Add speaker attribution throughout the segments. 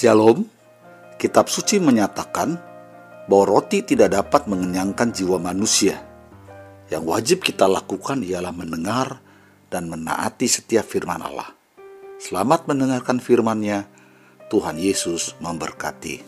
Speaker 1: Shalom, kitab suci menyatakan bahwa roti tidak dapat mengenyangkan jiwa manusia. Yang wajib kita lakukan ialah mendengar dan menaati setiap firman Allah. Selamat mendengarkan firman-Nya. Tuhan Yesus memberkati.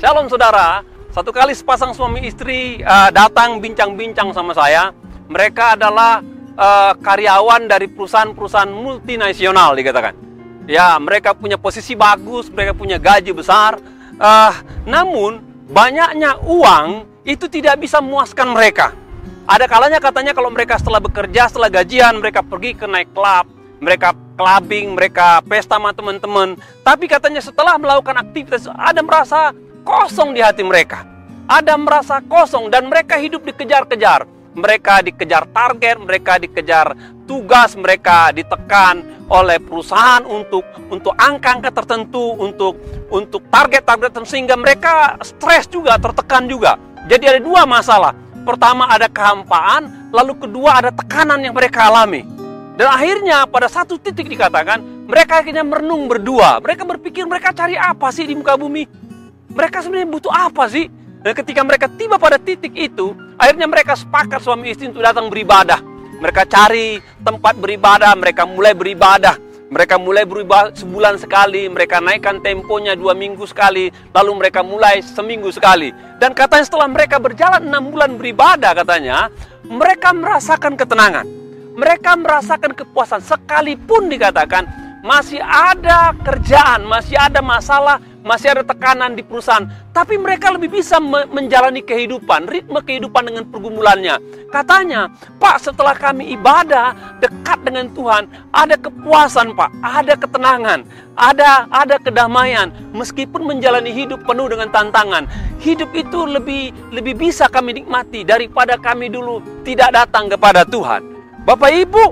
Speaker 2: Shalom saudara, satu kali sepasang suami istri uh, datang bincang-bincang sama saya. Mereka adalah uh, karyawan dari perusahaan-perusahaan multinasional dikatakan Ya, mereka punya posisi bagus, mereka punya gaji besar. Uh, namun, banyaknya uang itu tidak bisa memuaskan mereka. Ada kalanya katanya kalau mereka setelah bekerja, setelah gajian, mereka pergi ke naik klub, mereka clubbing, mereka pesta sama teman-teman. Tapi katanya setelah melakukan aktivitas, ada merasa kosong di hati mereka. Ada merasa kosong dan mereka hidup dikejar-kejar. Mereka dikejar target, mereka dikejar tugas, mereka ditekan oleh perusahaan untuk untuk angka-angka tertentu, untuk untuk target-target tertentu sehingga mereka stres juga, tertekan juga. Jadi ada dua masalah. Pertama ada kehampaan, lalu kedua ada tekanan yang mereka alami. Dan akhirnya pada satu titik dikatakan mereka akhirnya merenung berdua. Mereka berpikir mereka cari apa sih di muka bumi? Mereka sebenarnya butuh apa sih? Dan ketika mereka tiba pada titik itu, akhirnya mereka sepakat suami istri untuk datang beribadah mereka cari tempat beribadah, mereka mulai beribadah. Mereka mulai beribadah sebulan sekali, mereka naikkan temponya dua minggu sekali, lalu mereka mulai seminggu sekali. Dan katanya setelah mereka berjalan enam bulan beribadah katanya, mereka merasakan ketenangan. Mereka merasakan kepuasan sekalipun dikatakan masih ada kerjaan, masih ada masalah, masih ada tekanan di perusahaan, tapi mereka lebih bisa me menjalani kehidupan, ritme kehidupan dengan pergumulannya. Katanya, Pak, setelah kami ibadah dekat dengan Tuhan, ada kepuasan, Pak, ada ketenangan, ada ada kedamaian, meskipun menjalani hidup penuh dengan tantangan. Hidup itu lebih lebih bisa kami nikmati daripada kami dulu tidak datang kepada Tuhan. Bapak Ibu,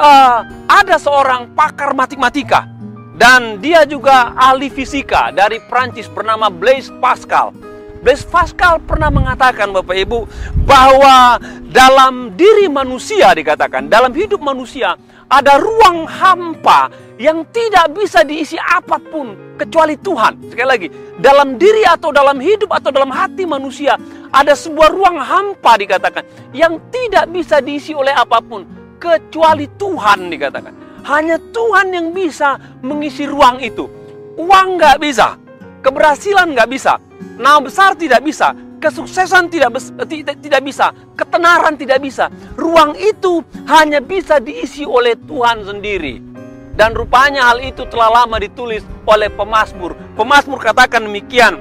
Speaker 2: uh, ada seorang pakar matematika dan dia juga ahli fisika dari Prancis bernama Blaise Pascal. Blaise Pascal pernah mengatakan Bapak Ibu bahwa dalam diri manusia dikatakan, dalam hidup manusia ada ruang hampa yang tidak bisa diisi apa pun kecuali Tuhan. Sekali lagi, dalam diri atau dalam hidup atau dalam hati manusia ada sebuah ruang hampa dikatakan yang tidak bisa diisi oleh apa pun kecuali Tuhan dikatakan. Hanya Tuhan yang bisa mengisi ruang itu. Uang nggak bisa, keberhasilan nggak bisa, nama besar tidak bisa, kesuksesan tidak, tidak bisa, ketenaran tidak bisa. Ruang itu hanya bisa diisi oleh Tuhan sendiri. Dan rupanya hal itu telah lama ditulis oleh pemazmur. Pemazmur katakan demikian.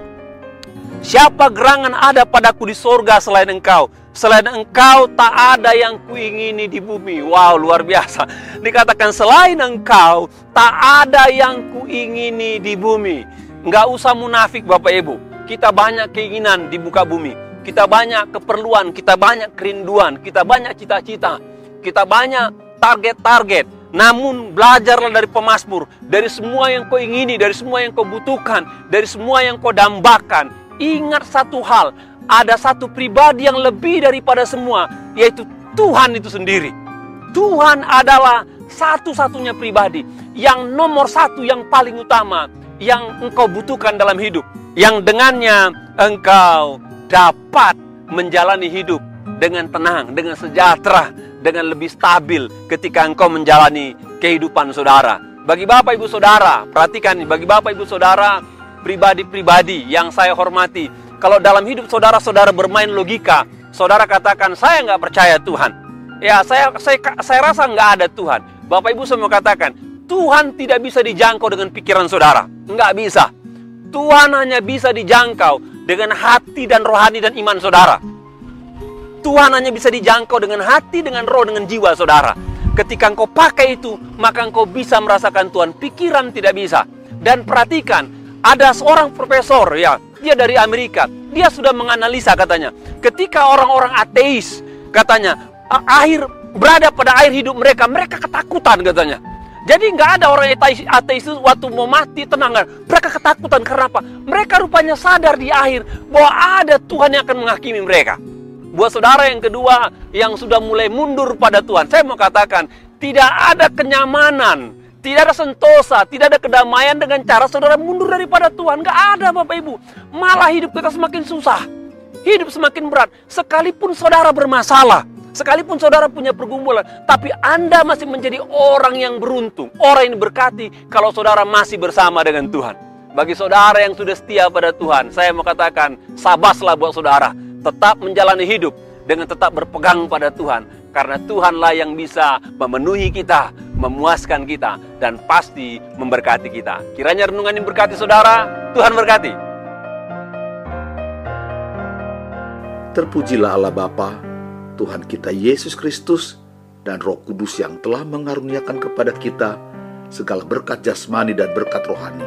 Speaker 2: Siapa gerangan ada padaku di sorga selain engkau? Selain engkau tak ada yang kuingini di bumi. Wow, luar biasa. Dikatakan selain engkau tak ada yang kuingini di bumi. Enggak usah munafik Bapak Ibu. Kita banyak keinginan di muka bumi. Kita banyak keperluan, kita banyak kerinduan, kita banyak cita-cita. Kita banyak target-target. Namun belajarlah dari pemazmur, dari semua yang kau ingini, dari semua yang kau butuhkan, dari semua yang kau dambakan. Ingat satu hal, ada satu pribadi yang lebih daripada semua, yaitu Tuhan itu sendiri. Tuhan adalah satu-satunya pribadi yang nomor satu, yang paling utama, yang engkau butuhkan dalam hidup, yang dengannya engkau dapat menjalani hidup dengan tenang, dengan sejahtera, dengan lebih stabil ketika engkau menjalani kehidupan saudara. Bagi Bapak Ibu Saudara, perhatikan bagi Bapak Ibu Saudara, pribadi-pribadi yang saya hormati, kalau dalam hidup saudara-saudara bermain logika, saudara katakan saya nggak percaya Tuhan. Ya saya saya saya rasa nggak ada Tuhan. Bapak Ibu semua katakan Tuhan tidak bisa dijangkau dengan pikiran saudara, nggak bisa. Tuhan hanya bisa dijangkau dengan hati dan rohani dan iman saudara. Tuhan hanya bisa dijangkau dengan hati, dengan roh, dengan jiwa saudara. Ketika engkau pakai itu, maka engkau bisa merasakan Tuhan. Pikiran tidak bisa. Dan perhatikan, ada seorang profesor ya, dia dari Amerika. Dia sudah menganalisa katanya. Ketika orang-orang ateis katanya akhir berada pada akhir hidup mereka, mereka ketakutan katanya. Jadi nggak ada orang ateis, ateis itu waktu mau mati tenang Mereka ketakutan karena apa? Mereka rupanya sadar di akhir bahwa ada Tuhan yang akan menghakimi mereka. Buat saudara yang kedua yang sudah mulai mundur pada Tuhan, saya mau katakan tidak ada kenyamanan Tidak ada sentosa, tidak ada kedamaian dengan cara saudara mundur daripada Tuhan. Gak ada Bapak Ibu. Malah hidup kita semakin susah. Hidup semakin berat. Sekalipun saudara bermasalah. Sekalipun saudara punya pergumulan. Tapi Anda masih menjadi orang yang beruntung. Orang yang berkati kalau saudara masih bersama dengan Tuhan. Bagi saudara yang sudah setia pada Tuhan. Saya mau katakan sabaslah buat saudara. Tetap menjalani hidup dengan tetap berpegang pada Tuhan. Karena Tuhanlah yang bisa memenuhi kita, memuaskan kita, dan pasti memberkati kita. Kiranya renungan ini berkati saudara, Tuhan berkati.
Speaker 1: Terpujilah Allah Bapa, Tuhan kita Yesus Kristus, dan Roh Kudus yang telah mengaruniakan kepada kita segala berkat jasmani dan berkat rohani.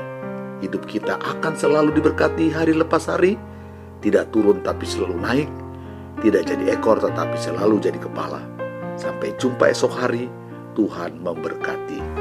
Speaker 1: Hidup kita akan selalu diberkati hari lepas hari, tidak turun tapi selalu naik, tidak jadi ekor tetapi selalu jadi kepala. Sampai jumpa esok hari, Tuhan memberkati.